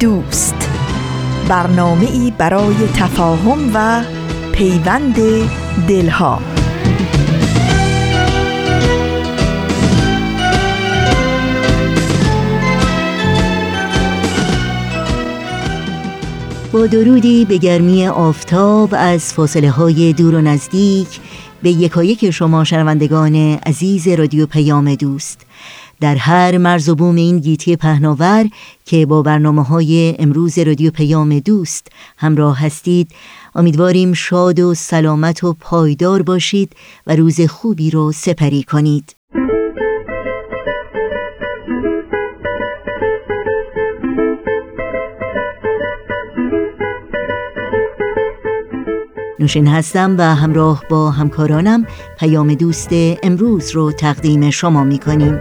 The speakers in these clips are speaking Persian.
دوست. برنامه ای برای تفاهم و پیوند دلها. با درودی به گرمی آفتاب از فاصله های دور و نزدیک به یکایک شما شنوندگان عزیز رادیو پیام دوست. در هر مرز و بوم این گیتی پهناور که با برنامه های امروز رادیو پیام دوست همراه هستید امیدواریم شاد و سلامت و پایدار باشید و روز خوبی رو سپری کنید. نوشین هستم و همراه با همکارانم پیام دوست امروز رو تقدیم شما می کنیم.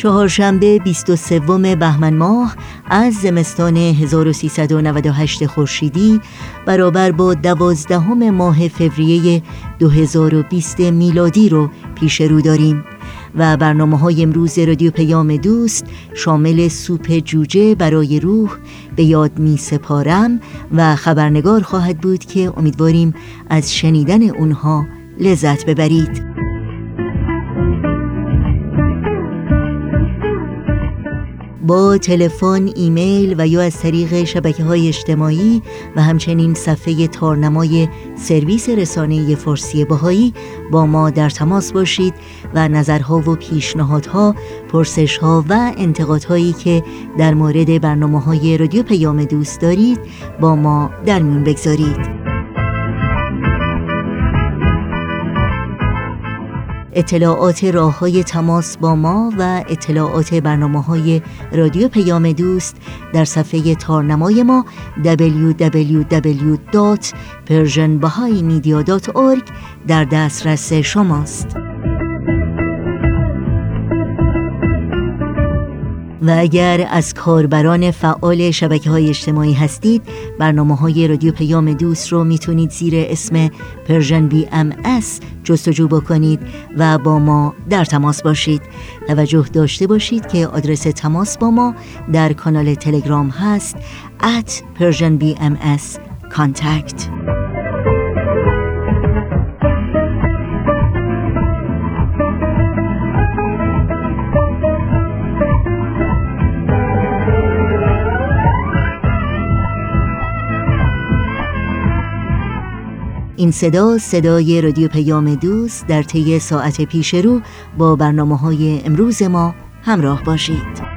چهارشنبه 23 بهمن ماه از زمستان 1398 خورشیدی برابر با دوازدهم ماه فوریه 2020 میلادی رو پیش رو داریم و برنامه های امروز رادیو پیام دوست شامل سوپ جوجه برای روح به یاد می سپارم و خبرنگار خواهد بود که امیدواریم از شنیدن اونها لذت ببرید. با تلفن، ایمیل و یا از طریق شبکه های اجتماعی و همچنین صفحه تارنمای سرویس رسانه فارسی باهایی با ما در تماس باشید و نظرها و پیشنهادها، پرسشها و انتقادهایی که در مورد برنامه های رادیو پیام دوست دارید با ما در میون بگذارید. اطلاعات راه های تماس با ما و اطلاعات برنامه های رادیو پیام دوست در صفحه تارنمای ما www.persianbahaimedia.org در دسترس شماست. و اگر از کاربران فعال شبکه های اجتماعی هستید برنامه های رادیو پیام دوست رو می‌تونید زیر اسم Persian BMS جستجو بکنید و با ما در تماس باشید. توجه داشته باشید که آدرس تماس با ما در کانال تلگرام هست at Persian BMS contact. این صدا صدای رادیو پیام دوست در طی ساعت پیش رو با برنامه های امروز ما همراه باشید.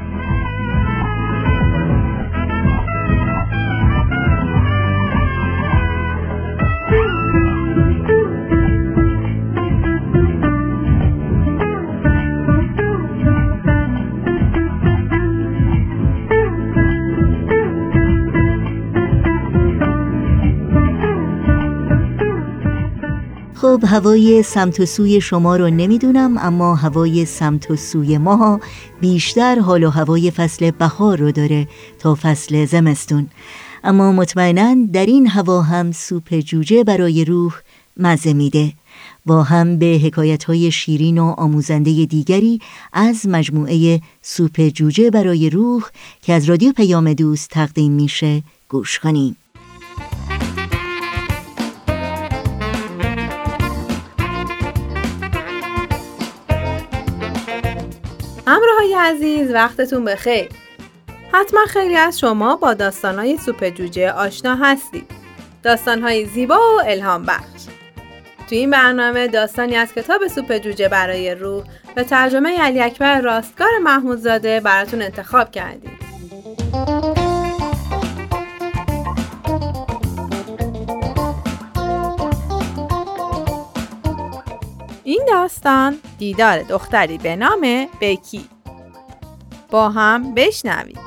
هوای سمت و سوی شما رو نمی‌دونم اما هوای سمت و سوی ما بیشتر حال و هوای فصل بهار رو داره تا فصل زمستون. اما مطمئنا در این هوا هم سوپ جوجه برای روح مزه میده. با هم به حکایت های شیرین و آموزنده دیگری از مجموعه سوپ جوجه برای روح که از رادیو پیام دوست تقدیم میشه گوش کنیم. همراهای عزیز وقتتون بخیر. حتما خیلی از شما با داستانهای سوپ جوجه آشنا هستید. داستانهای زیبا و الهام بخش. توی این برنامه داستانی از کتاب سوپ جوجه برای روح به ترجمه علی اکبر راستگار محمودزاده براتون انتخاب کردیم. این داستان دیدار دختری به نام بکی با هم بشنوید.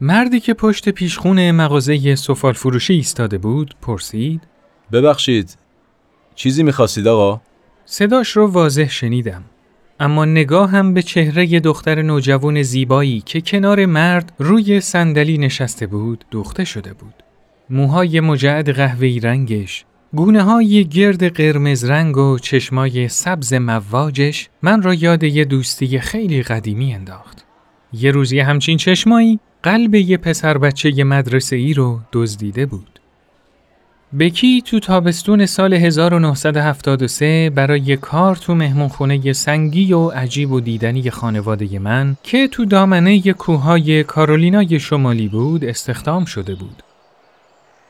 مردی که پشت پیشخون مغازه سفال فروشی ایستاده بود پرسید ببخشید چیزی می‌خواستید آقا؟ صداش رو واضح شنیدم. اما نگاهم به چهره دختر نوجوان زیبایی که کنار مرد روی صندلی نشسته بود دوخته شده بود موهای مجعد قهوه‌ای رنگش گونه های گرد قرمز رنگ و چشمای سبز مواجش من را یاد یه دوستی خیلی قدیمی انداخت. یه روزی همچین چشمایی قلب یه پسر بچه مدرسه ای رو دزدیده بود. بکی تو تابستون سال 1973 برای کار تو مهمونخونه سنگی و عجیب و دیدنی خانواده من که تو دامنه کوههای کارولینای شمالی بود استخدام شده بود.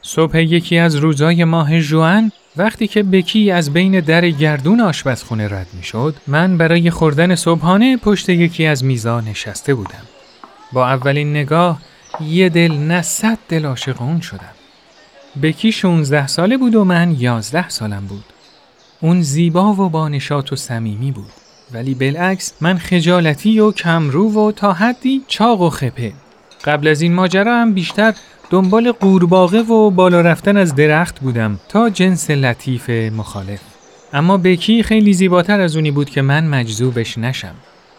صبح یکی از روزای ماه جوان وقتی که بکی از بین در گردون آشپزخونه رد می شد من برای خوردن صبحانه پشت یکی از میزا نشسته بودم. با اولین نگاه یه دل نه دل عاشق اون شدم. بکی 16 ساله بود و من 11 سالم بود. اون زیبا و بانشات و صمیمی بود. ولی بالعکس من خجالتی و کمرو و تا حدی چاق و خپه. قبل از این ماجرا هم بیشتر دنبال قورباغه و بالا رفتن از درخت بودم تا جنس لطیف مخالف. اما بکی خیلی زیباتر از اونی بود که من مجذوبش نشم.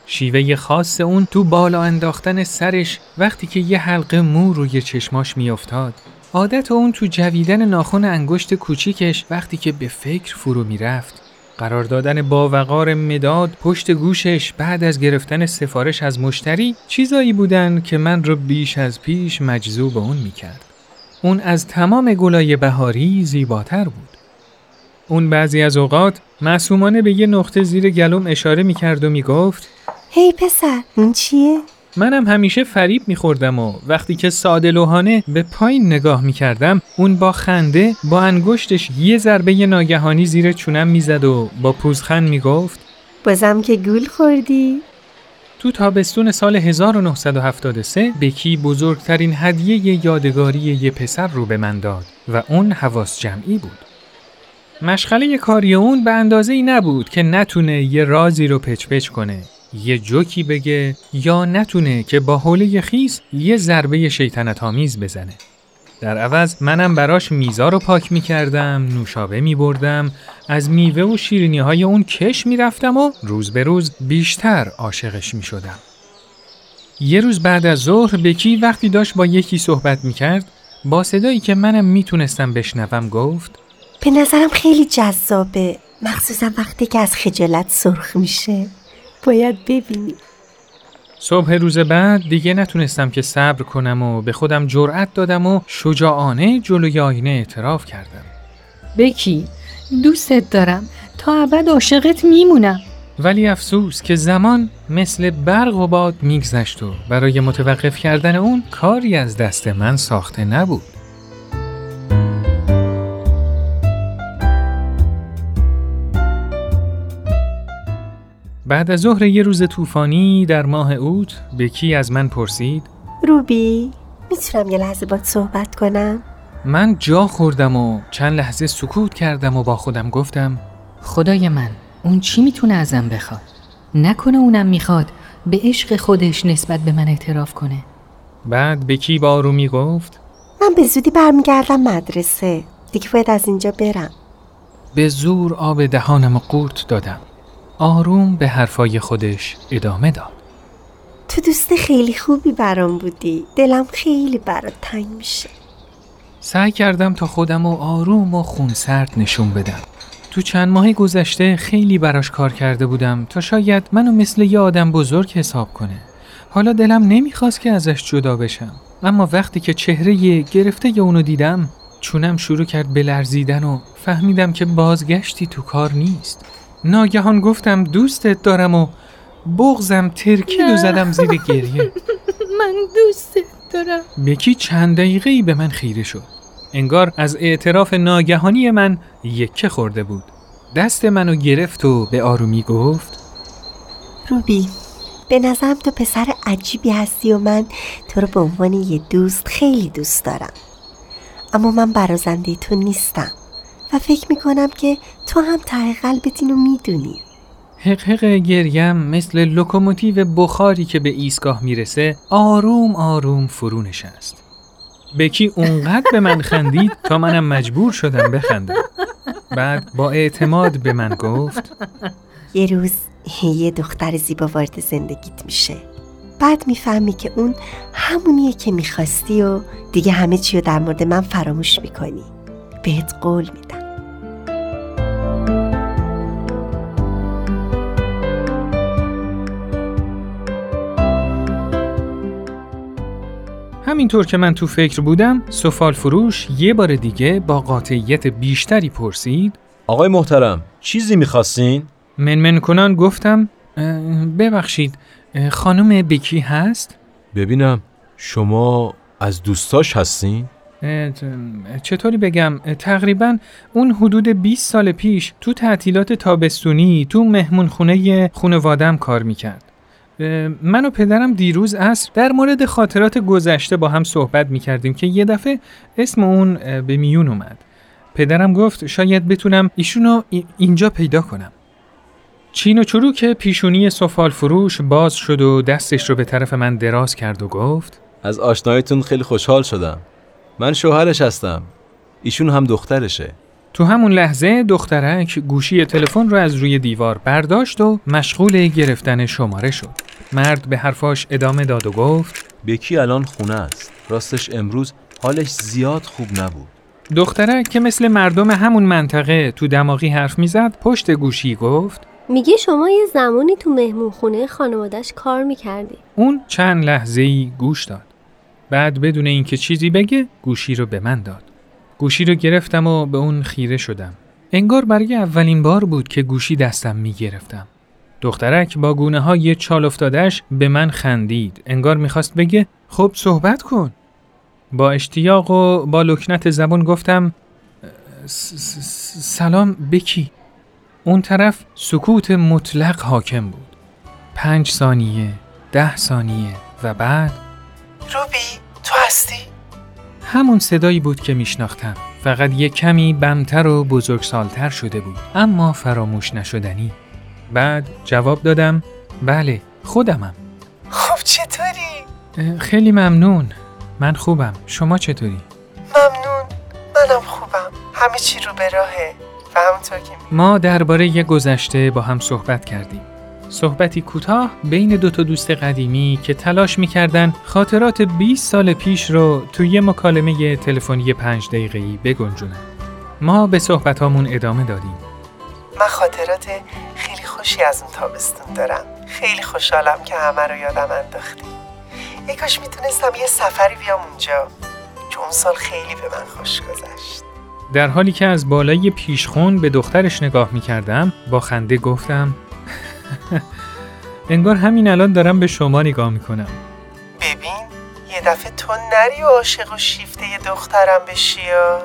شیوه خاص اون تو بالا انداختن سرش وقتی که یه حلقه مو روی چشماش میافتاد عادت اون تو جویدن ناخن انگشت کوچیکش وقتی که به فکر فرو می‌رفت قرار دادن باوقار مداد پشت گوشش بعد از گرفتن سفارش از مشتری چیزایی بودن که من رو بیش از پیش مجذوب اون می‌کرد. اون از تمام گلای بهاری زیباتر بود. اون بعضی از اوقات معصومانه به یه نقطه زیر گلوم اشاره می‌کرد و می‌گفت هی پسر اون چیه؟ منم همیشه فریب میخوردم و وقتی که ساده لوحانه به پایین نگاه می‌کردم اون با خنده با انگشتش یه ضربه ناگهانی زیر چونم می‌زد و با پوزخند می‌گفت بازم که گول خوردی؟ تو تابستون سال 1973 بکی بزرگترین هدیه یادگاری یه پسر رو به من داد و اون حواس جمعی بود. مشغله کاری اون به اندازه ای نبود که نتونه یه رازی رو پچ پچ کنه یه جوکی بگه یا نتونه که با حوله خیس یه ضربه شیطنت آمیز بزنه. در عوض منم براش میزا رو پاک می کردم، نوشابه می بردم، از میوه و شیرینی های اون کش می رفتم و روز به روز بیشتر عاشقش می شدم. یه روز بعد از ظهر بکی وقتی داشت با یکی صحبت می کرد با صدایی که منم می‌تونستم بشنوم گفت به نظرم خیلی جذابه مخصوصا وقتی که از خجالت سرخ میشه باید ببینی صبح روز بعد دیگه نتونستم که صبر کنم و به خودم جرأت دادم و شجاعانه جلوی آینه اعتراف کردم. بکی دوستت دارم تا ابد عاشقت میمونم. ولی افسوس که زمان مثل برق و باد میگذشت و برای متوقف کردن اون کاری از دست من ساخته نبود. بعد از ظهر یه روز طوفانی در ماه اوت بکی از من پرسید؟ روبی می‌تونم یه لحظه باد صحبت کنم؟ من جا خوردم و چند لحظه سکوت کردم و با خودم گفتم خدای من اون چی می‌تونه ازم بخواد؟ نکنه اونم می‌خواد به عشق خودش نسبت به من اعتراف کنه. بعد بکی با آرومی گفت؟ من به زودی برمیگردم مدرسه دیگه باید از اینجا برم. به زور آب دهانم قورت دادم. آروم به حرفای خودش ادامه داد. تو دوست خیلی خوبی برام بودی. دلم خیلی برات تنگ میشه. سعی کردم تا خودم و آروم و خونسرد نشون بدم. تو چند ماه گذشته خیلی براش کار کرده بودم تا شاید منو مثل یه آدم بزرگ حساب کنه. حالا دلم نمی‌خواست که ازش جدا بشم. اما وقتی که چهره گرفته ی اونو دیدم چونم شروع کرد به لرزیدن و فهمیدم که بازگشتی تو کار نیست. ناگهان گفتم دوستت دارم و بغزم ترکید و زدم زیر گریه. من دوستت دارم. بکی چند دقیقه ای به من خیره شد. انگار از اعتراف ناگهانی من یکه خورده بود. دست منو گرفت و به آرومی گفت روبی به نظرم تو پسر عجیبی هستی و من تو رو به عنوان یه دوست خیلی دوست دارم. اما من برازنده تو نیستم. و فکر می‌کنم که تو هم ته قلبت اینو می‌دونی. حقحق گریم مثل لوکوموتیو بخاری که به ایستگاه می‌رسه آروم آروم فرو نشست. بکی اونقدر به من خندید تا منم مجبور شدم بخندم. بعد با اعتماد به من گفت یه روز یه دختر زیبا وارد زندگیت میشه. بعد می‌فهمی که اون همونیه که می‌خواستی و دیگه همه چی رو در مورد من فراموش می‌کنی. بهت قول میدم. همینطور که من تو فکر بودم سفال فروش یه بار دیگه با قاطعیت بیشتری پرسید آقای محترم چیزی می‌خواستین؟ منمن کنان گفتم "اه، ببخشید خانم بکی هست؟ ببینم شما از دوستاش هستین؟ چطوری بگم تقریبا اون حدود 20 سال پیش تو تعطیلات تابستونی تو مهمون خونه خونوادم کار می‌کرد من و پدرم دیروز عصر در مورد خاطرات گذشته با هم صحبت می‌کردیم که یه دفعه اسم اون به میون اومد. پدرم گفت شاید بتونم ایشونو ای- اینجا پیدا کنم. چین و چروک پیشونی سفال فروش باز شد و دستش رو به طرف من دراز کرد و گفت از آشنایتون خیلی خوشحال شدم. من شوهرش هستم. ایشون هم دخترشه. تو همون لحظه دخترک گوشی تلفن رو از روی دیوار برداشت و مشغول گرفتن شماره شد. مرد به حرفاش ادامه داد و گفت بکی الان خونه است راستش امروز حالش زیاد خوب نبود دخترک که مثل مردم همون منطقه تو دماغی حرف می‌زد پشت گوشی گفت میگه شما یه زمانی تو مهمون خونه خانوادش کار می‌کردی اون چند لحظه ای گوش داد. بعد بدون اینکه چیزی بگه گوشی رو به من داد. گوشی رو گرفتم و به اون خیره شدم. انگار برای اولین بار بود که گوشی دستم می گرفتم. دخترک با گونه های چال افتادش به من خندید. انگار می‌خواست بگه خب صحبت کن. با اشتیاق و با لکنت زبون گفتم سلام بکی. اون طرف سکوت مطلق حاکم بود. پنج ثانیه، ده ثانیه و بعد روبی تو هستی؟ همون صدایی بود که میشناختم. فقط یه کمی بمتر و بزرگسالتر شده بود. اما فراموش نشدنی. بعد جواب دادم بله خودمم. خب چطوری؟ خیلی ممنون. من خوبم. شما چطوری؟ ممنون منم خوبم همه چی رو به راهه و همونطور که می ما درباره یه گذشته با هم صحبت کردیم. صحبتی کوتاه بین دو تا دوست قدیمی که تلاش می‌کردن خاطرات 20 سال پیش رو توی یه مکالمه تلفنی پنج دقیقه‌ای بگنجونن. ما به صحبتامون ادامه دادیم. من خاطرات خوشی از اون تابستون دارم. خیلی خوشحالم که همه رو یادم انداختی. ای کاش می‌تونستم یه سفری بیام اونجا. چون اون سال خیلی به من خوش گذشت. در حالی که از بالای پیشخون به دخترش نگاه می‌کردم با خنده گفتم انگار همین الان دارم به شما نگاه می‌کنم. ببین یه دفعه تو نری و عاشق و شیفته دخترم بشی یا؟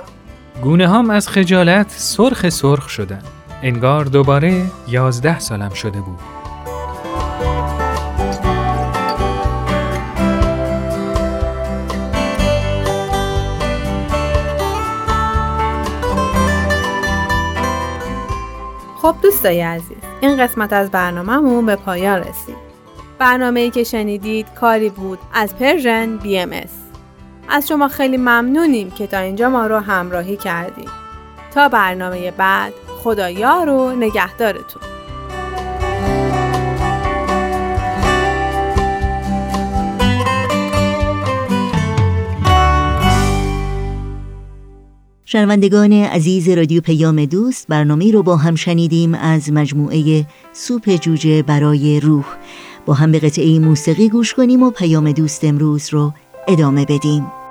گونه هام از خجالت سرخ سرخ شدن. انگار دوباره یازده سالم شده بود. خب دوستای عزیز این قسمت از برنامهمون به پایان رسید. برنامه ای که شنیدید کاری بود از پرژن بی ام از شما خیلی ممنونیم که تا اینجا ما رو همراهی کردید. تا برنامه بعد خدا یار و نگهدارتون. شنوندگان عزیز رادیو پیام دوست برنامه رو با هم شنیدیم از مجموعه سوپ جوجه برای روح. با هم به قطعه موسیقی گوش کنیم و پیام دوست امروز رو ادامه بدیم.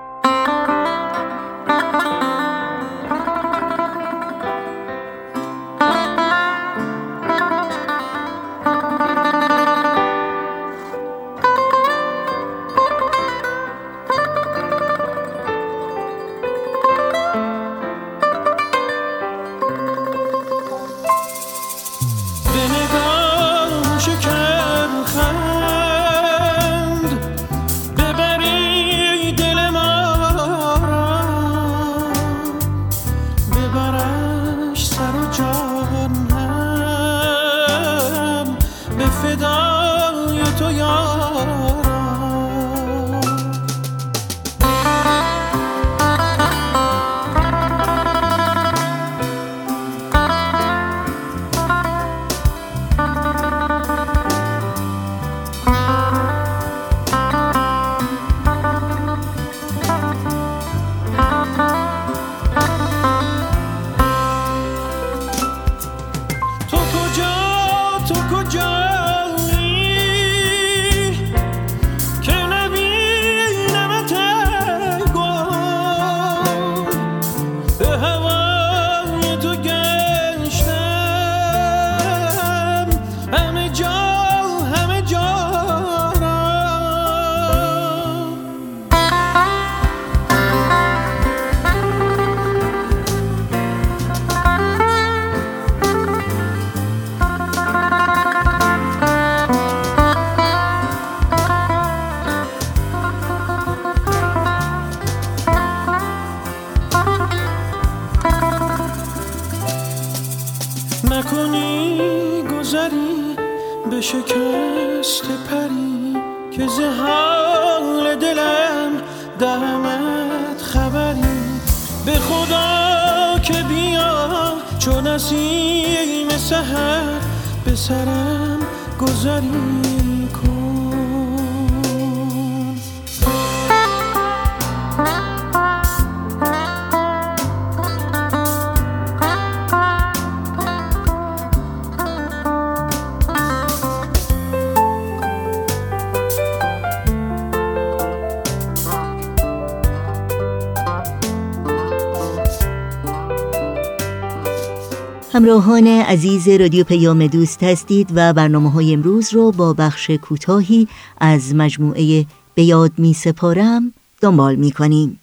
همراهان عزیز رادیو پیام دوست هستید و برنامه های امروز رو با بخش کوتاهی از مجموعه به یاد می سپارم دنبال می کنیم.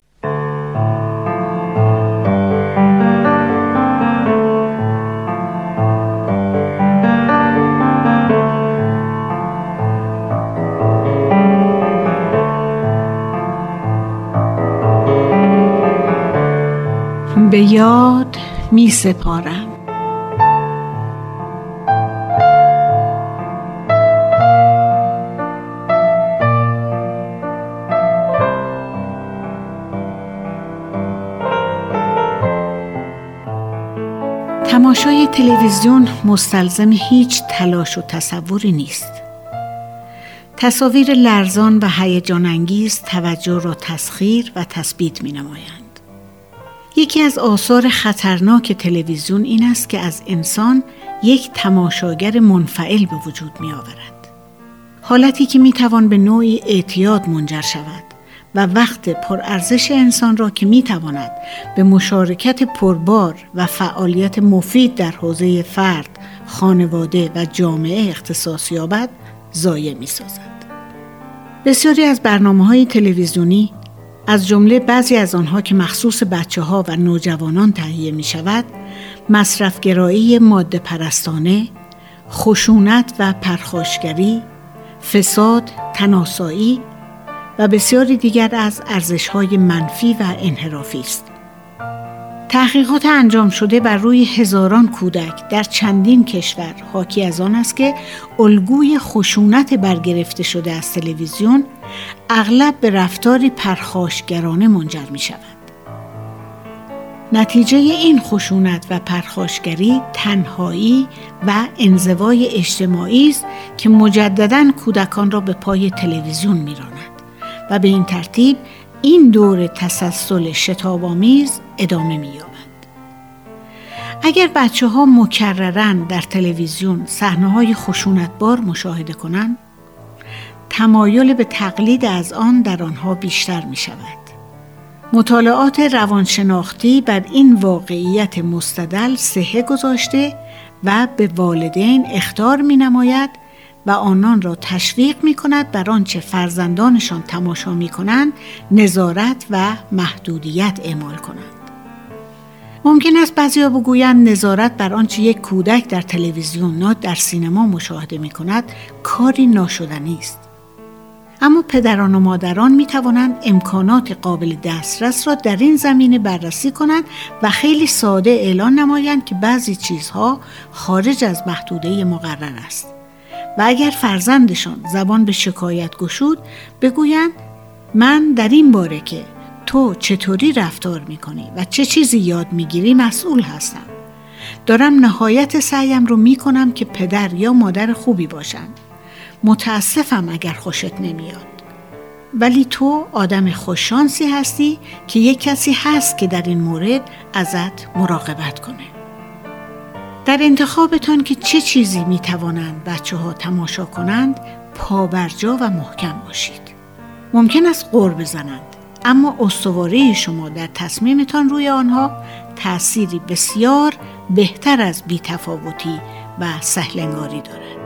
به یاد می سپارم تلویزیون مستلزم هیچ تلاش و تصوری نیست. تصاویر لرزان و هیجان انگیز توجه را تسخیر و تثبیت می نمایند. یکی از آثار خطرناک تلویزیون این است که از انسان یک تماشاگر منفعل به وجود می آورد. حالتی که می توان به نوعی اعتیاد منجر شود و وقت پرارزش انسان را که می تواند به مشارکت پربار و فعالیت مفید در حوزه فرد، خانواده و جامعه اختصاص یابد ضایع می سازد. بسیاری از برنامه های تلویزیونی از جمله بعضی از آنها که مخصوص بچه ها و نوجوانان تهیه می شود مصرفگرایی ماده پرستانه، خشونت و پرخاشگری، فساد، تناسایی و بسیاری دیگر از ارزشهای منفی و انحرافی است. تحقیقات انجام شده بر روی هزاران کودک در چندین کشور حاکی از آن است که الگوی خشونت برگرفته شده از تلویزیون اغلب به رفتاری پرخاشگرانه منجر می شود. نتیجه این خشونت و پرخاشگری تنهایی و انزوای اجتماعی است که مجددا کودکان را به پای تلویزیون میراند. و به این ترتیب این دور تسلسل شتابآمیز ادامه می‌یابد. اگر بچه ها مکررن در تلویزیون صحنه های خشونتبار مشاهده کنند تمایل به تقلید از آن در آنها بیشتر می شود. مطالعات روانشناختی بر این واقعیت مستدل سهه گذاشته و به والدین اختار می نماید و آنان را تشویق می کند بر آنچه فرزندانشان تماشا می کنند نظارت و محدودیت اعمال کنند. ممکن است بعضی بگویند نظارت بر آنچه یک کودک در تلویزیون نه در سینما مشاهده می کند کاری ناشدنی است. اما پدران و مادران می توانند امکانات قابل دسترس را در این زمینه بررسی کنند و خیلی ساده اعلان نمایند که بعضی چیزها خارج از محدوده مقرر است. و اگر فرزندشان زبان به شکایت گشود بگویند من در این باره که تو چطوری رفتار می‌کنی و چه چیزی یاد می‌گیری مسئول هستم. دارم نهایت سعیم رو می‌کنم که پدر یا مادر خوبی باشند. متاسفم اگر خوشت نمیاد. ولی تو آدم خوششانسی هستی که یک کسی هست که در این مورد ازت مراقبت کنه. در انتخابتان که چه چیزی می توانند بچه ها تماشا کنند پابرجا و محکم باشید. ممکن است قور بزنند اما استواره شما در تصمیمتان روی آنها تأثیری بسیار بهتر از بیتفاوتی و سهلنگاری دارد.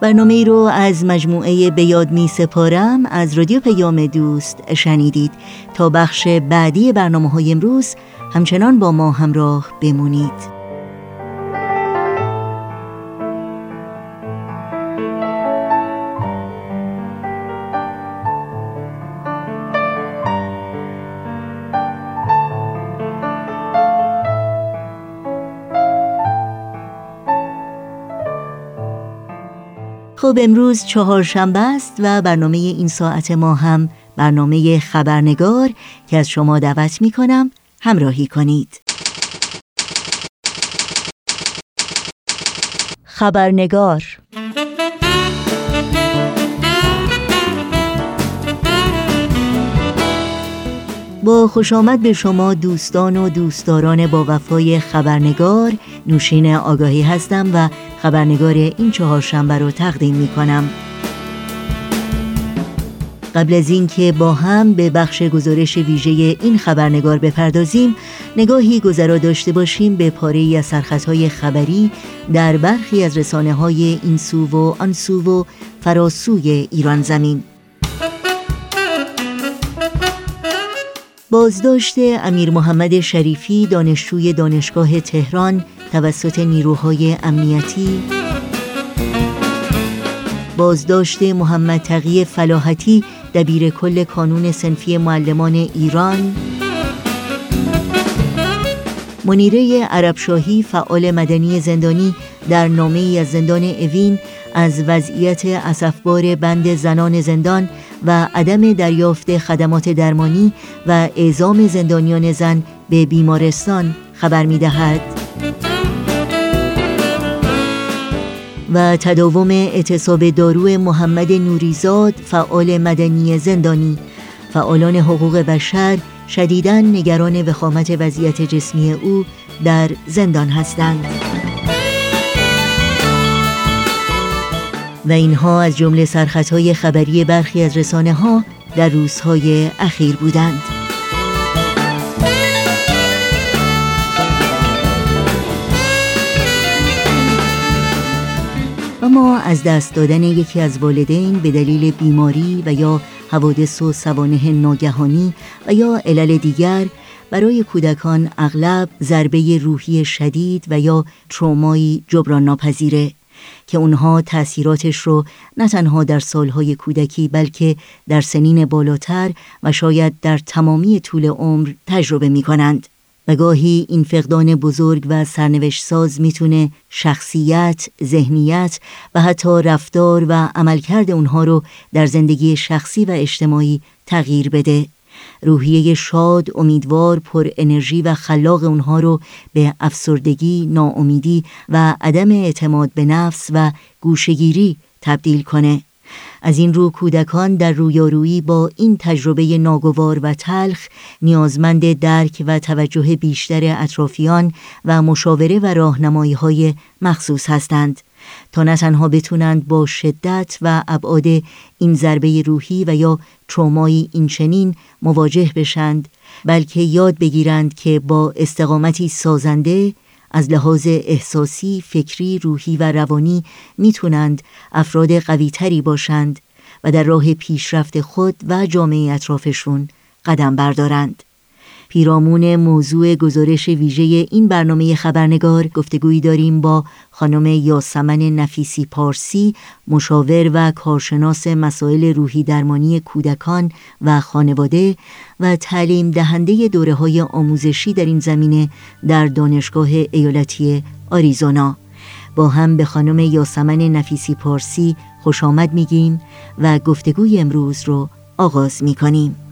برنامه ای رو از مجموعه به یاد می سپارم. از رادیو پیام دوست شنیدید. تا بخش بعدی برنامه های امروز همچنان با ما همراه بمونید. خب امروز چهارشنبه است و برنامه این ساعت ما هم برنامه خبرنگار که از شما دعوت می کنم همراهی کنید. خبرنگار با خوش آمد به شما دوستان و دوستداران با وفای خبرنگار. نوشین آگاهی هستم و خبرنگار این چهارشنبه رو تقدیم می کنم قبل از اینکه با هم به بخش گزارش ویژه این خبرنگار بپردازیم نگاهی گذرا داشته باشیم به پاره از سرخطهای خبری در برخی از رسانه های این سو و آن سو و فراسوی ایران زمین. بازداشت امیر محمد شریفی دانشجوی دانشگاه تهران توسط نیروهای امنیتی. بازداشت محمد تقی فلاحتی دبیر کل کانون سنفی معلمان ایران. منیره عربشاهی فعال مدنی زندانی در نامه از زندان اوین از وضعیت اسفبار بند زنان زندان و عدم دریافت خدمات درمانی و اعزام زندانیان زن به بیمارستان خبر می دهد. و تداوم اعتصاب دارو محمد نوریزاد فعال مدنی زندانی فعالان حقوق بشر شدیداً نگران وخامت وضعیت جسمی او در زندان هستند و اینها از جمله سرخطهای خبری برخی از رسانه ها در روزهای اخیر بودند. اما از دست دادن یکی از والدین به دلیل بیماری و یا حوادث و سوانه ناگهانی و یا علل دیگر برای کودکان اغلب ضربه روحی شدید و یا ترومایی جبران ناپذیره که اونها تأثیراتش رو نه تنها در سالهای کودکی بلکه در سنین بالاتر و شاید در تمامی طول عمر تجربه می کنند. و گاهی این فقدان بزرگ و سرنوشت ساز می‌تونه شخصیت، ذهنیت و حتی رفتار و عملکرد اونها رو در زندگی شخصی و اجتماعی تغییر بده. روحیه شاد، امیدوار، پر انرژی و خلاق اونها رو به افسردگی، ناامیدی و عدم اعتماد به نفس و گوشگیری تبدیل کنه. از این رو کودکان در رویارویی با این تجربه ناگوار و تلخ نیازمند درک و توجه بیشتر اطرافیان و مشاوره و راهنمایی های مخصوص هستند تا نه تنها بتونند با شدت و ابعاد این ضربه روحی و یا ترومایی این چنین مواجه بشند بلکه یاد بگیرند که با استقامتی سازنده از لحاظ احساسی، فکری، روحی و روانی می‌تونند افراد قویتری باشند و در راه پیشرفت خود و جامعه اطرافشون قدم بردارند. پیرامون موضوع گزارش ویژه این برنامه خبرنگار گفتگویی داریم با خانم یاسمن نفیسی پارسی مشاور و کارشناس مسائل روحی درمانی کودکان و خانواده و تعلیم دهنده دوره های آموزشی در این زمینه در دانشگاه ایالتی آریزونا. با هم به خانم یاسمن نفیسی پارسی خوش آمد میگیم و گفتگوی امروز رو آغاز می‌کنیم.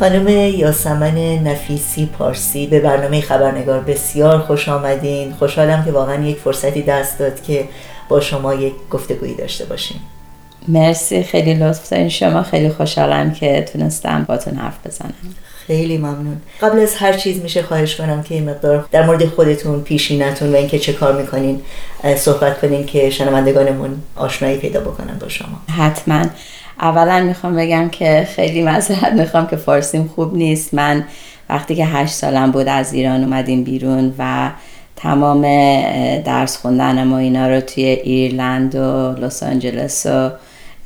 خانم یاسمن نفیسی پارسی به برنامه خبرنگار بسیار خوش آمدین. خوشحالم که واقعا یک فرصتی دست داد که با شما یک گفتگویی داشته باشیم. مرسی خیلی لطف دارین. شما خیلی خوشحالم که تونستم باتون حرف بزنم. خیلی ممنون. قبل از هر چیز میشه خواهش کنم که این مقدار در مورد خودتون پیشینتون و اینکه چه کار می‌کنین صحبت کنین که شنوندگانمون آشنایی پیدا بکنن با شما. حتما. اولا می‌خوام بگم که خیلی معذرت می‌خوام که فارسیم خوب نیست. من وقتی که هشت سالم بود از ایران اومدیم بیرون و تمام درس خوندن و اینا رو توی ایرلند و لس آنجلس و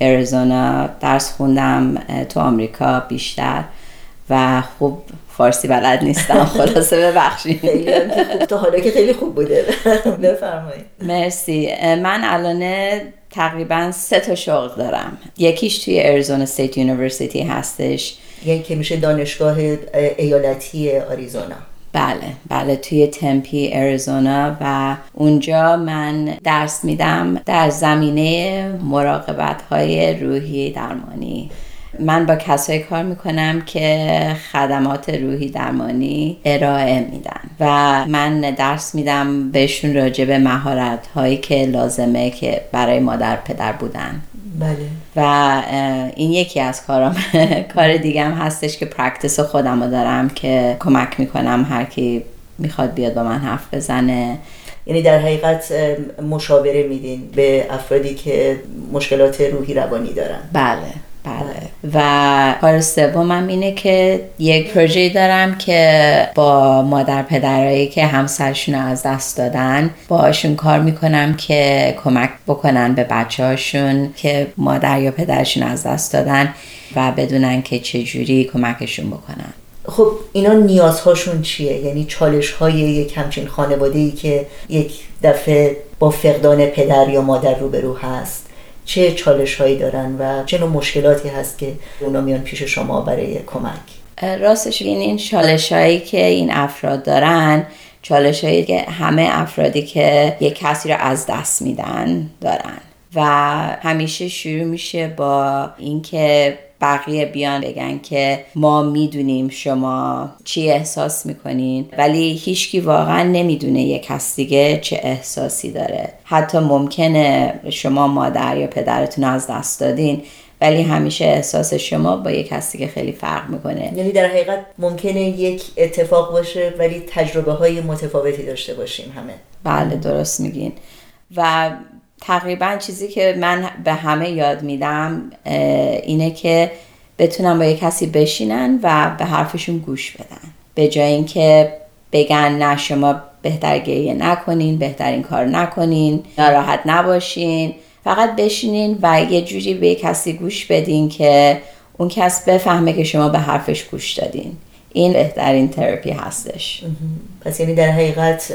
اریزونا درس خوندم تو آمریکا بیشتر. و خوب فارسی بلد نیستم خلاصه ببخشید. تا حالا که خیلی خوب بوده. بفرمایید. مرسی. من الان تقریبا سه تا شغل دارم. یکیش توی Arizona State University هستش. یعنی که میشه دانشگاه ایالتی آریزونا. بله بله توی تمپی اریزونا و اونجا من درس میدم در زمینه مراقبت های روحی درمانی. من با کسایی کار می‌کنم که خدمات روحی درمانی ارائه میدن و من درس میدم بهشون راجع به مهارت هایی که لازمه که برای مادر پدر بودن. بله. و این یکی از کارام. کار دیگه هم هستش که پرکتس خودم رو دارم که کمک می‌کنم هر کی می‌خواد بیاد با من حرف بزنه. یعنی در حقیقت مشاوره میدین به افرادی که مشکلات روحی روانی دارن. بله. بله. و کار سومم اینه که یک پروژه دارم که با مادر پدرایی که همسرشون از دست دادن باشون کار می‌کنم که کمک بکنن به بچه هاشون که مادر یا پدرشون از دست دادن و بدونن که چجوری کمکشون بکنن. خب اینا نیازهاشون چیه؟ یعنی چالش های یک همچین خانواده ای که یک دفعه با فقدان پدر یا مادر روبرو هست. چه چالش هایی دارن و چه نوع مشکلاتی هست که اونا میان پیش شما برای کمک؟ راستش این این چالش هایی که این افراد دارن چالش هایی که همه افرادی که یک کسی رو از دست میدن دارن. و همیشه شروع میشه با اینکه بقیه بیان بگن که ما می‌دونیم شما چی احساس می‌کنین ولی هیچکی واقعا نمی‌دونه یک کس دیگه چه احساسی داره. حتی ممکنه شما مادر یا پدرتون از دست دادین ولی همیشه احساس شما با یک کسی که خیلی فرق می‌کنه. یعنی در حقیقت ممکنه یک اتفاق باشه ولی تجربه های متفاوتی داشته باشیم همه. بله درست میگین. و تقریبا چیزی که من به همه یاد میدم اینه که بتونن با یه کسی بشینن و به حرفشون گوش بدن. به جای اینکه بگن نه شما بهتر گریه نکنین بهترین کار نکنین ناراحت نباشین. فقط بشینین و یه جوری به کسی گوش بدین که اون کس بفهمه که شما به حرفش گوش دادین. این بهترین تراپی هستش. پس یعنی در حقیقت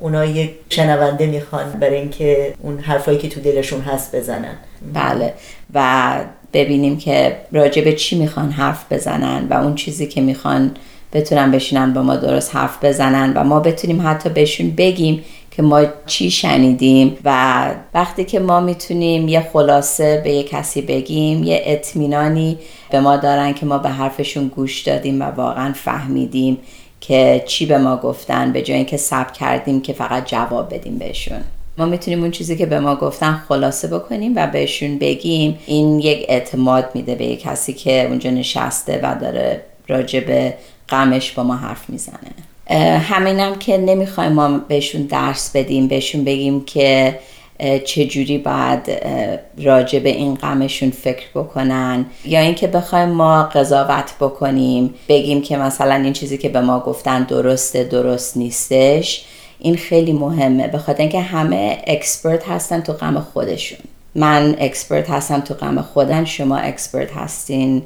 اونا یک شنونده می‌خوان برای اینکه اون حرفایی که تو دلشون هست بزنن. بله. و ببینیم که راجع به چی می‌خوان حرف بزنن و اون چیزی که می‌خوان بتونن بشینن با ما درست حرف بزنن و ما بتونیم حتی بهشون بگیم که ما چی شنیدیم و وقتی که ما می‌تونیم یه خلاصه به یه کسی بگیم یه اطمینانی به ما دارن که ما به حرفشون گوش دادیم و واقعا فهمیدیم که چی به ما گفتن به جای اینکه سب کردیم که فقط جواب بدیم بهشون. ما می‌تونیم اون چیزی که به ما گفتن خلاصه بکنیم و بهشون بگیم. این یک اعتماد میده به یک کسی که اونجا نشسته و داره راجع به غمش با ما حرف می‌زنه. همینم که نمی‌خوایم ما بهشون درس بدیم بهشون بگیم که چجوری باید راجع به این غمشون فکر بکنن یا اینکه بخوایم ما قضاوت بکنیم بگیم که مثلا این چیزی که به ما گفتن درسته درست نیستش. این خیلی مهمه به خاطر اینکه همه expert هستن تو غم خودشون. من expert هستم تو غم خودم شما expert هستین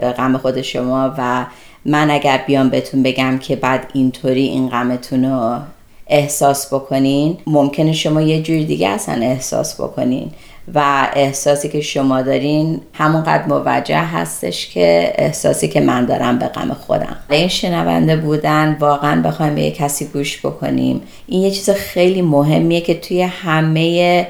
به غم خود شما و من اگر بیام بهتون بگم که بعد اینطوری این غمتون رو احساس بکنین ممکنه شما یه جوری دیگه اصلا احساس بکنین. و احساسی که شما دارین همونقدر موجه هستش که احساسی که من دارم به غم خودم. این شنونده بودن واقعا بخوایم به یه کسی گوش بکنیم. این یه چیز خیلی مهمیه که توی همه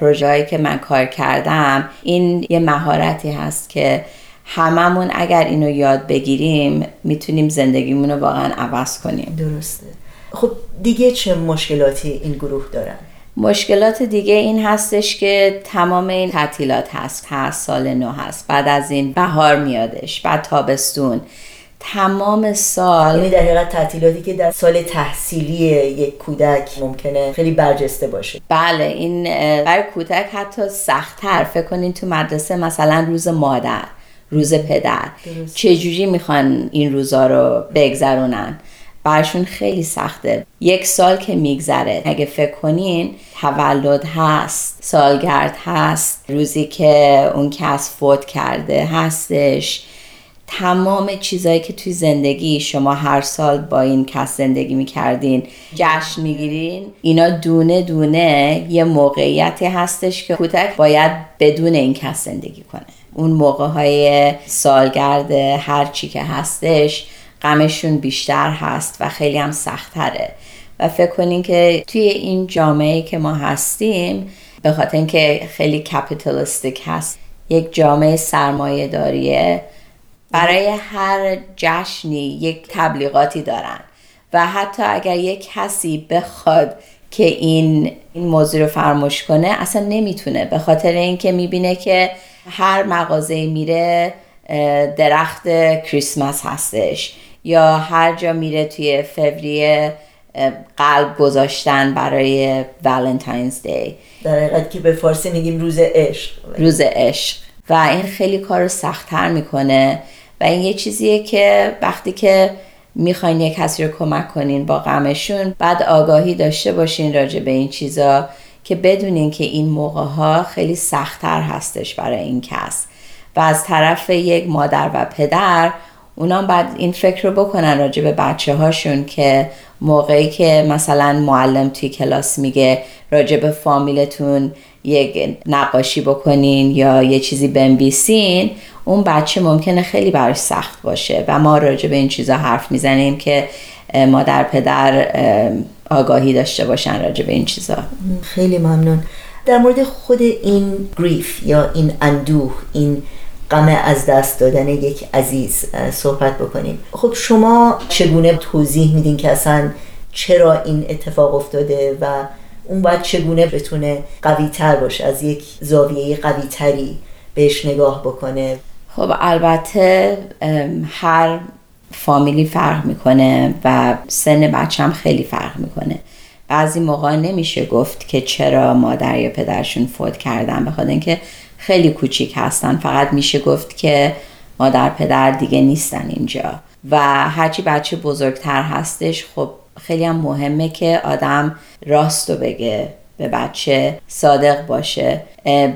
پروژه که من کار کردم این یه مهارتی هست که هممون اگر اینو یاد بگیریم می‌تونیم زندگیمون رو واقعا عوض کنیم. درسته. خب دیگه چه مشکلاتی این گروه دارن؟ مشکلات دیگه این هستش که تمام این تعطیلات هست. هست سال نو هست. بعد از این بهار میادش. بعد تابستون. تمام سال یعنی در حقیقت تعطیلاتی که در سال تحصیلی یک کودک ممکنه خیلی برجسته باشه. بله این برای کودک حتی سختتر. فکر کنین تو مدرسه مثلا روز مادر. روز پدر. چجوری می‌خوان این روزا رو بگذرونن؟ برشون خیلی سخته. یک سال که میگذره. اگه فکر کنین تولد هست سالگرد هست روزی که اون کس فوت کرده هستش. تمام چیزایی که توی زندگی شما هر سال با این کس زندگی می‌کردین جشن می‌گیرین اینا دونه دونه یه موقعیتی هستش که کودک باید بدون این کس زندگی کنه. اون موقع های سالگرد هر چی که هستش غمشون بیشتر هست و خیلی هم سختره. و فکر کنین که توی این جامعه که ما هستیم به خاطر اینکه خیلی کپیتالیستیک هست یک جامعه سرمایه داریه برای هر جشنی یک تبلیغاتی دارن. و حتی اگر یک کسی بخواد که این این موضوع رو فراموش کنه اصلا نمی‌تونه. به خاطر اینکه می‌بینه که هر مغازه میره درخت کریسمس هستش یا هر جا میره توی فوریه قلب گذاشتن برای والنتاینز دی در حقیقت که به فارسی میگیم روز عشق. روز عشق. و این خیلی کار رو سختتر می‌کنه. و این یه چیزیه که وقتی که می‌خواین یه کسی رو کمک کنین با غمشون بعد آگاهی داشته باشین راجع به این چیزا. که بدونین که این موقع ها خیلی سختتر هستش برای این کس. و از طرف یک مادر و پدر اونا بعد این فکر رو بکنن راجع به بچه هاشون که موقعی که مثلا معلم توی کلاس میگه راجع به فامیلتون یک نقاشی بکنین یا یه چیزی بنویسین اون بچه ممکنه خیلی براش سخت باشه. و ما راجع به این چیزا حرف می‌زنیم که مادر پدر آگاهی داشته باشن راجع به این چیزا. خیلی ممنون. در مورد خود این گریف یا این اندوه این غم از دست دادن یک عزیز صحبت بکنیم. خب شما چگونه توضیح میدین که اصلا چرا این اتفاق افتاده و اون باید چگونه بتونه قوی تر باشه از یک زاویه قوی تری بهش نگاه بکنه؟ خب البته هر فامیلی فرق می‌کنه و سن بچه هم خیلی فرق می‌کنه. بعضی موقع نمیشه گفت که چرا مادر یا پدرشون فوت کردن بخاطر اینکه خیلی کوچیک هستن. فقط میشه گفت که مادر پدر دیگه نیستن اینجا. و هرچی بچه بزرگتر هستش خب خیلی هم مهمه که آدم راست رو بگه به بچه صادق باشه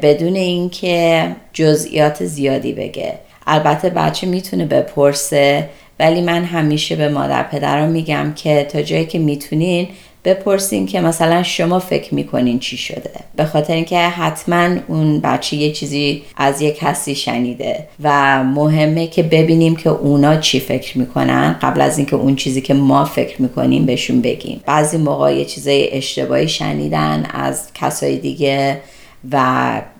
بدون اینکه جزئیات زیادی بگه. البته بچه می‌تونه بپرسه ولی من همیشه به مادر پدرم میگم که تا جایی که می‌تونین بپرسین که مثلا شما فکر می‌کنین چی شده. به خاطر اینکه حتما اون بچه یه چیزی از یک کسی شنیده و مهمه که ببینیم که اونا چی فکر می‌کنن. قبل از اینکه اون چیزی که ما فکر می‌کنیم بهشون بگیم. بعضی موقع یه چیزای اشتباهی شنیدن از کسای دیگه و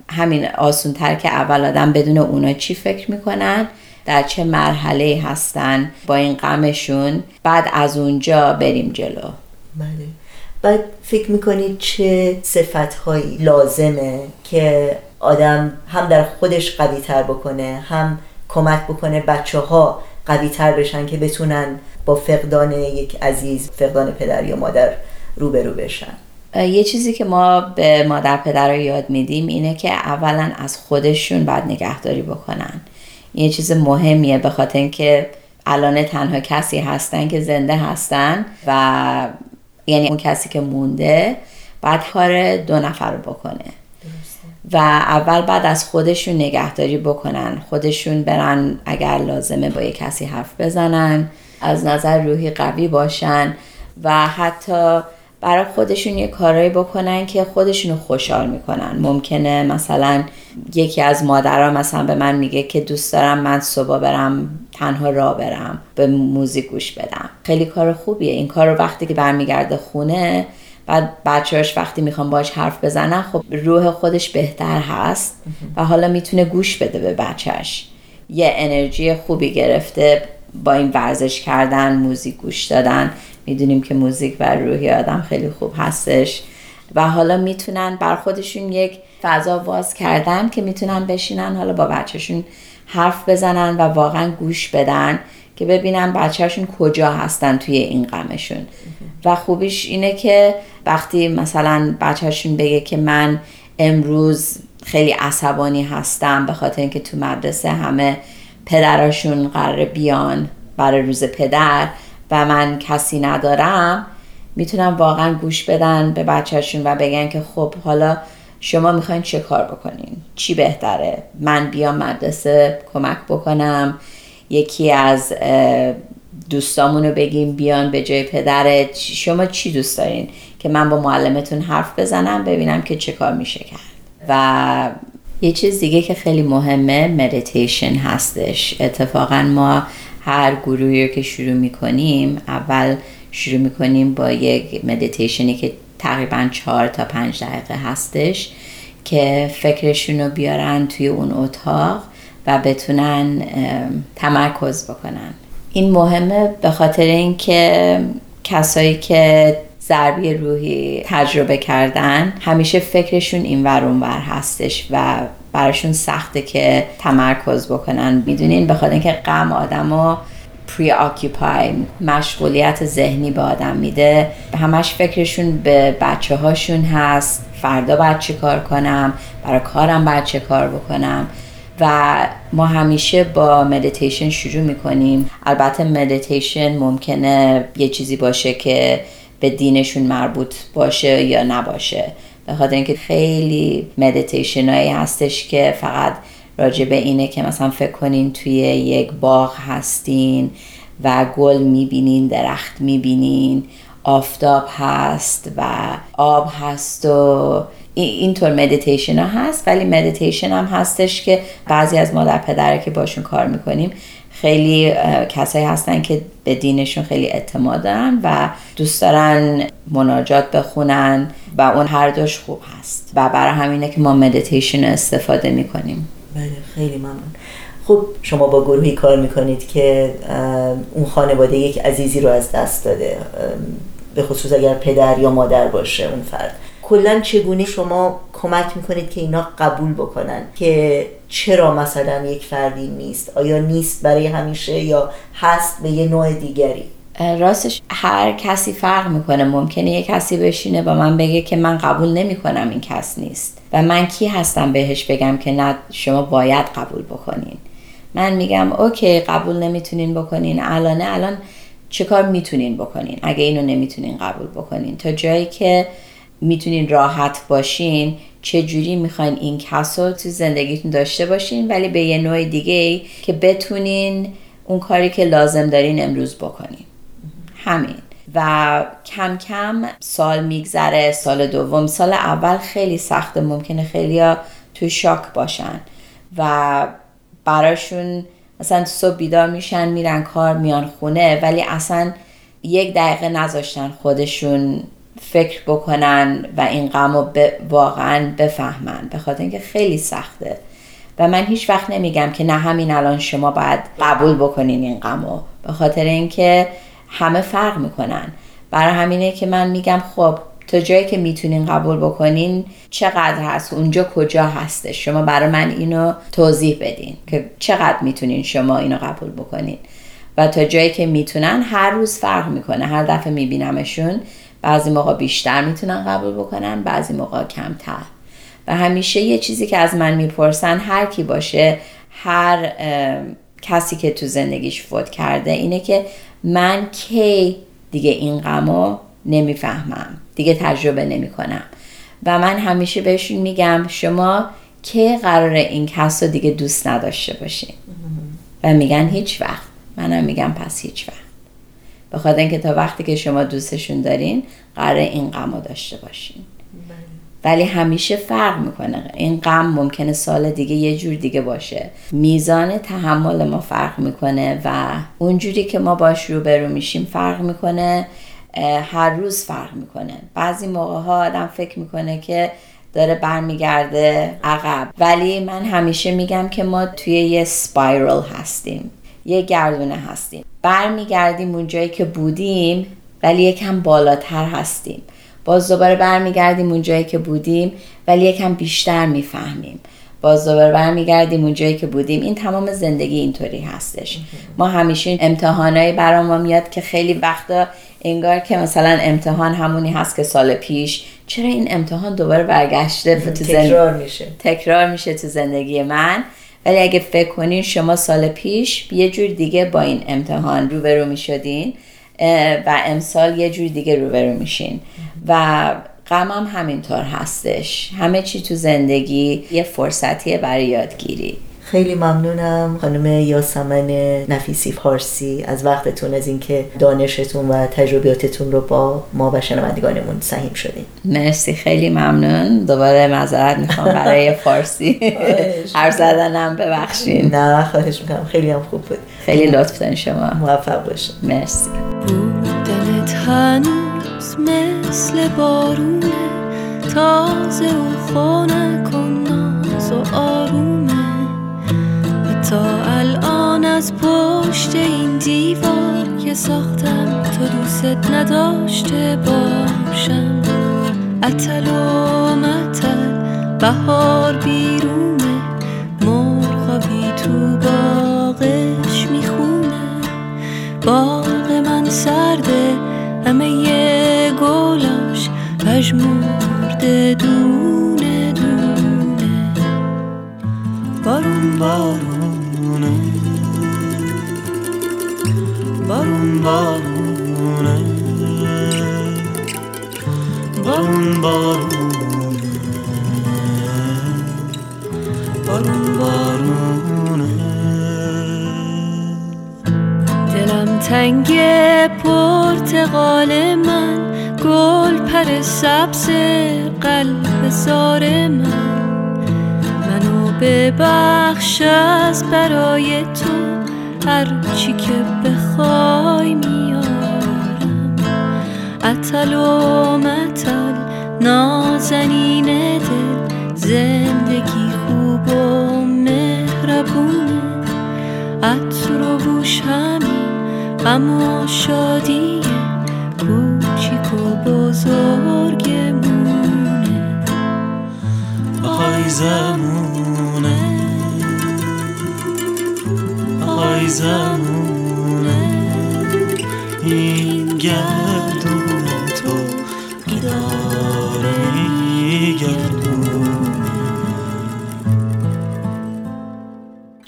همین آسون تر که اول آدم بدون اونا چی فکر می‌کنن. در چه مرحله هستن با این غمشون بعد از اونجا بریم جلو. بله. بعد فکر می‌کنید چه صفت هایی لازمه که آدم هم در خودش قوی تر بکنه هم کمک بکنه بچه ها قوی تر بشن که بتونن با فقدان یک عزیز فقدان پدر یا مادر روبرو بشن؟ یه چیزی که ما به مادر پدر رو یاد میدیم اینه که اولا از خودشون باید نگهداری بکنن. یه چیز مهمیه به خاطر اینکه الان تنها کسی هستن که زنده هستن و یعنی اون کسی که مونده بعد کار دو نفر رو بکنه. و اول بعد از خودشون نگهداری بکنن. خودشون برن اگر لازمه با یه کسی حرف بزنن از نظر روحی قوی باشن و حتی برای خودشون یه کارایی بکنن که خودشون رو خوشحال می‌کنن. ممکنه مثلا یکی از مادرها مثلا به من میگه که دوست دارم من صبح برم تنها را برم به موزیک گوش بدم. خیلی کار خوبیه. این کار رو وقتی که برمیگرده خونه بعد بچهاش وقتی می‌خوام باش حرف بزنن خب روح خودش بهتر هست و حالا می‌تونه گوش بده به بچهش یه انرژی خوبی گرفته با این ورزش کردن موزیک گوش دادن. می‌دونیم که موزیک و روحی آدم خیلی خوب هستش. و حالا می‌تونن بر خودشون یک فضا باز کردن که می‌تونن بشینن حالا با بچهشون حرف بزنن و واقعا گوش بدن که ببینن بچهشون کجا هستن توی این غمشون. و خوبیش اینه که وقتی مثلا بچهشون بگه که من امروز خیلی عصبانی هستم به خاطر اینکه تو مدرسه همه پدراشون قرار بیان برای روز پدر من کسی ندارم می‌تونن واقعا گوش بدن به بچهشون و بگن که خب حالا شما می‌خواین چه کار بکنین؟ چی بهتره؟ من بیام مدرسه کمک بکنم یکی از دوستامونو بگیم بیان به جای پدرت. شما چی دوست دارین؟ که من با معلمتون حرف بزنم ببینم که چه کار میشه کرد. و یه چیز دیگه که خیلی مهمه مدیتیشن هستش. اتفاقا ما هر گروهی رو که شروع می‌کنیم اول شروع می‌کنیم با یک مدیتیشنی که تقریبا چهار تا پنج دقیقه هستش که فکرشون رو بیارن توی اون اتاق و بتونن تمرکز بکنن. این مهمه به خاطر اینکه کسایی که ضربی روحی تجربه کردن همیشه فکرشون این ور ور هستش و براشون سخته که تمرکز بکنن. می‌دونین بخاطر اینکه غم آدمو پری آکیپای مشغولیت ذهنی به آدم میده. همش فکرشون به بچه هاشون هست. فردا باید چی کار کنم؟ برای کارم باید چه کار بکنم؟ و ما همیشه با مدیتیشن شروع می‌کنیم. البته مدیتیشن ممکنه یه چیزی باشه که به دینشون مربوط باشه یا نباشه. به خاطر اینکه خیلی مدیتیشن هایی هستش که فقط راجع به اینه که مثلا فکر کنین توی یک باغ هستین و گل می‌بینین درخت می‌بینین آفتاب هست و آب هست و اینطور مدیتیشن ها هست ولی مدیتیشن هم هستش که بعضی از مادر پدره که باشون کار می‌کنیم خیلی کسایی هستن که به دینشون خیلی اعتماد دارن و دوست دارن مناجات بخونن و اون هر دوش خوب هست. و برای همینه که ما مدیتیشن استفاده می‌کنیم. بله خیلی ممنون. خب شما با گروهی کار می‌کنید که اون خانواده یک عزیزی رو از دست داده. به خصوص اگر پدر یا مادر باشه اون فرد. کلا چگونه شما کمک می‌کنید که اینا قبول بکنن؟ که چرا مثلا یک فردی نیست؟ آیا نیست برای همیشه یا هست به یه نوع دیگری؟ راستش هر کسی فرق می‌کنه. ممکنه یه کسی بشینه با من بگه که من قبول نمی‌کنم این کس نیست. و من کی هستم بهش بگم که نه شما باید قبول بکنین. من میگم اوکی قبول نمی‌تونین بکنین. الان الان چه کار می‌تونین بکنین؟ اگه اینو نمی‌تونین قبول بکنین. تا جایی که می‌تونین راحت باشین چه جوری می‌خواین این کس رو تو زندگیتون داشته باشین ولی به یه نوع دیگه ای که بتونین اون کاری که لازم دارین امروز بکنین. همین. و کم کم سال میگذره سال دوم. سال اول خیلی سخته ممکنه خیلی توی شاک باشن و براشون مثلا صبح بیدار میشن میرن کار میان خونه ولی اصلا یک دقیقه نذاشتن خودشون فکر بکنن و این غم رو واقعا بفهمن. به خاطر اینکه خیلی سخته. و من هیچ وقت نمیگم که نه همین الان شما باید قبول بکنین این غم به خاطر اینکه همه فرق می‌کنن. برای همینه که من میگم خب تا جایی که می‌تونین قبول بکنین چقدر هست؟ اونجا کجا هسته؟ شما برای من اینو توضیح بدین که چقدر می‌تونین شما اینو قبول بکنین. و تا جایی که می‌تونن هر روز فرق می‌کنه. هر دفعه میبینمشون بعضی موقع بیشتر می‌تونن قبول بکنن بعضی موقع کمتر. و همیشه یه چیزی که از من می‌پرسن هر کی باشه هر کسی که تو زندگیش فوت کرده اینه که من کی دیگه این غمو نمی‌فهمم دیگه تجربه نمی‌کنم. و من همیشه بهشون میگم شما کی قرار این کس رو دیگه دوست نداشته باشین؟ و میگن هیچ وقت. منم میگم پس هیچ وقت. به خاطر اینکه تا وقتی که شما دوستشون دارین قرار این غم رو داشته باشین. ولی همیشه فرق می‌کنه. این غم ممکنه سال دیگه یه جور دیگه باشه. میزان تحمل ما فرق می‌کنه و اونجوری که ما باش روبرو میشیم فرق می‌کنه هر روز فرق می‌کنه. بعضی موقع ها آدم فکر می‌کنه که داره برمیگرده عقب. ولی من همیشه میگم که ما توی یه سپایرل هستیم. یه گردونه هستیم. برمیگردیم اون جایی که بودیم ولی یکم بالاتر هستیم. باز دوباره برمیگردیم اون جایی که بودیم ولی یکم بیشتر می‌فهمیم. باز دوباره برمیگردیم اون جایی که بودیم. این تمام زندگی اینطوری هستش. ما همیشه امتحانایی برای ما میاد که خیلی وقتا انگار که مثلا امتحان همونی هست که سال پیش. چرا این امتحان دوباره برگشته تو تکرار میشه. تکرار میشه تو زندگی من؟ ولی اگه فکر کنین شما سال پیش یه جور دیگه با این امتحان روبرو می‌شدین و امسال یه جور دیگه روبرو میشین. و غمم هم همینطور هستش. همه چی تو زندگی یه فرصتیه برای یادگیری. خیلی ممنونم خانم یاسمن نفیسی فارسی. از وقتتون از اینکه دانشتون و تجربیاتتون رو با ما و شنوندگانمون سهیم شدین. مرسی خیلی ممنون. دوباره معذرت می‌خوام برای فارسی. حرف زدنم ببخشین. نه خواهش می‌کنم. خیلی هم خوب بود. خیلی لطف دارین شما. موفق باشین. مرسی. بودنت هنوز مثل بارونه. تازه و خونه کن ناز و آرومه. تا الان از پشت این دیوار که ساختم تو دوست نداشته باشم. اتل و متل بهار بیرونه مرغا بی تو باغش می‌خونه. باغ من سرده همه یه گلاش پژمرده دونه دونه. بارون بارونه بارون بارونه بارون بارونه بارون بارونه دلم تنگ پرتقال من گل پر سبز قلب زار من. منو ببخش از برای تو هر چی که بخوای میارم. اتل و متل نازنین دل زندگی خوب و مهربونه عطر و بوش همین غم و کوچیک و بزرگمونه. آهای زمونه. این گردون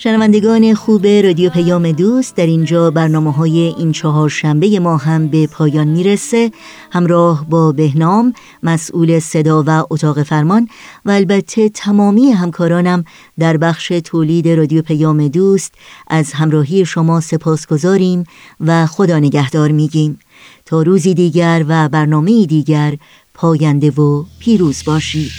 شنوندگان خوب رادیو پیام دوست در اینجا برنامه های این چهار شنبه ما هم به پایان می‌رسه. همراه با بهنام مسئول صدا و اتاق فرمان و البته تمامی همکارانم در بخش تولید رادیو پیام دوست از همراهی شما سپاس گذاریم و خدا نگهدار میگیم. تا روزی دیگر و برنامه دیگر پاینده و پیروز باشید.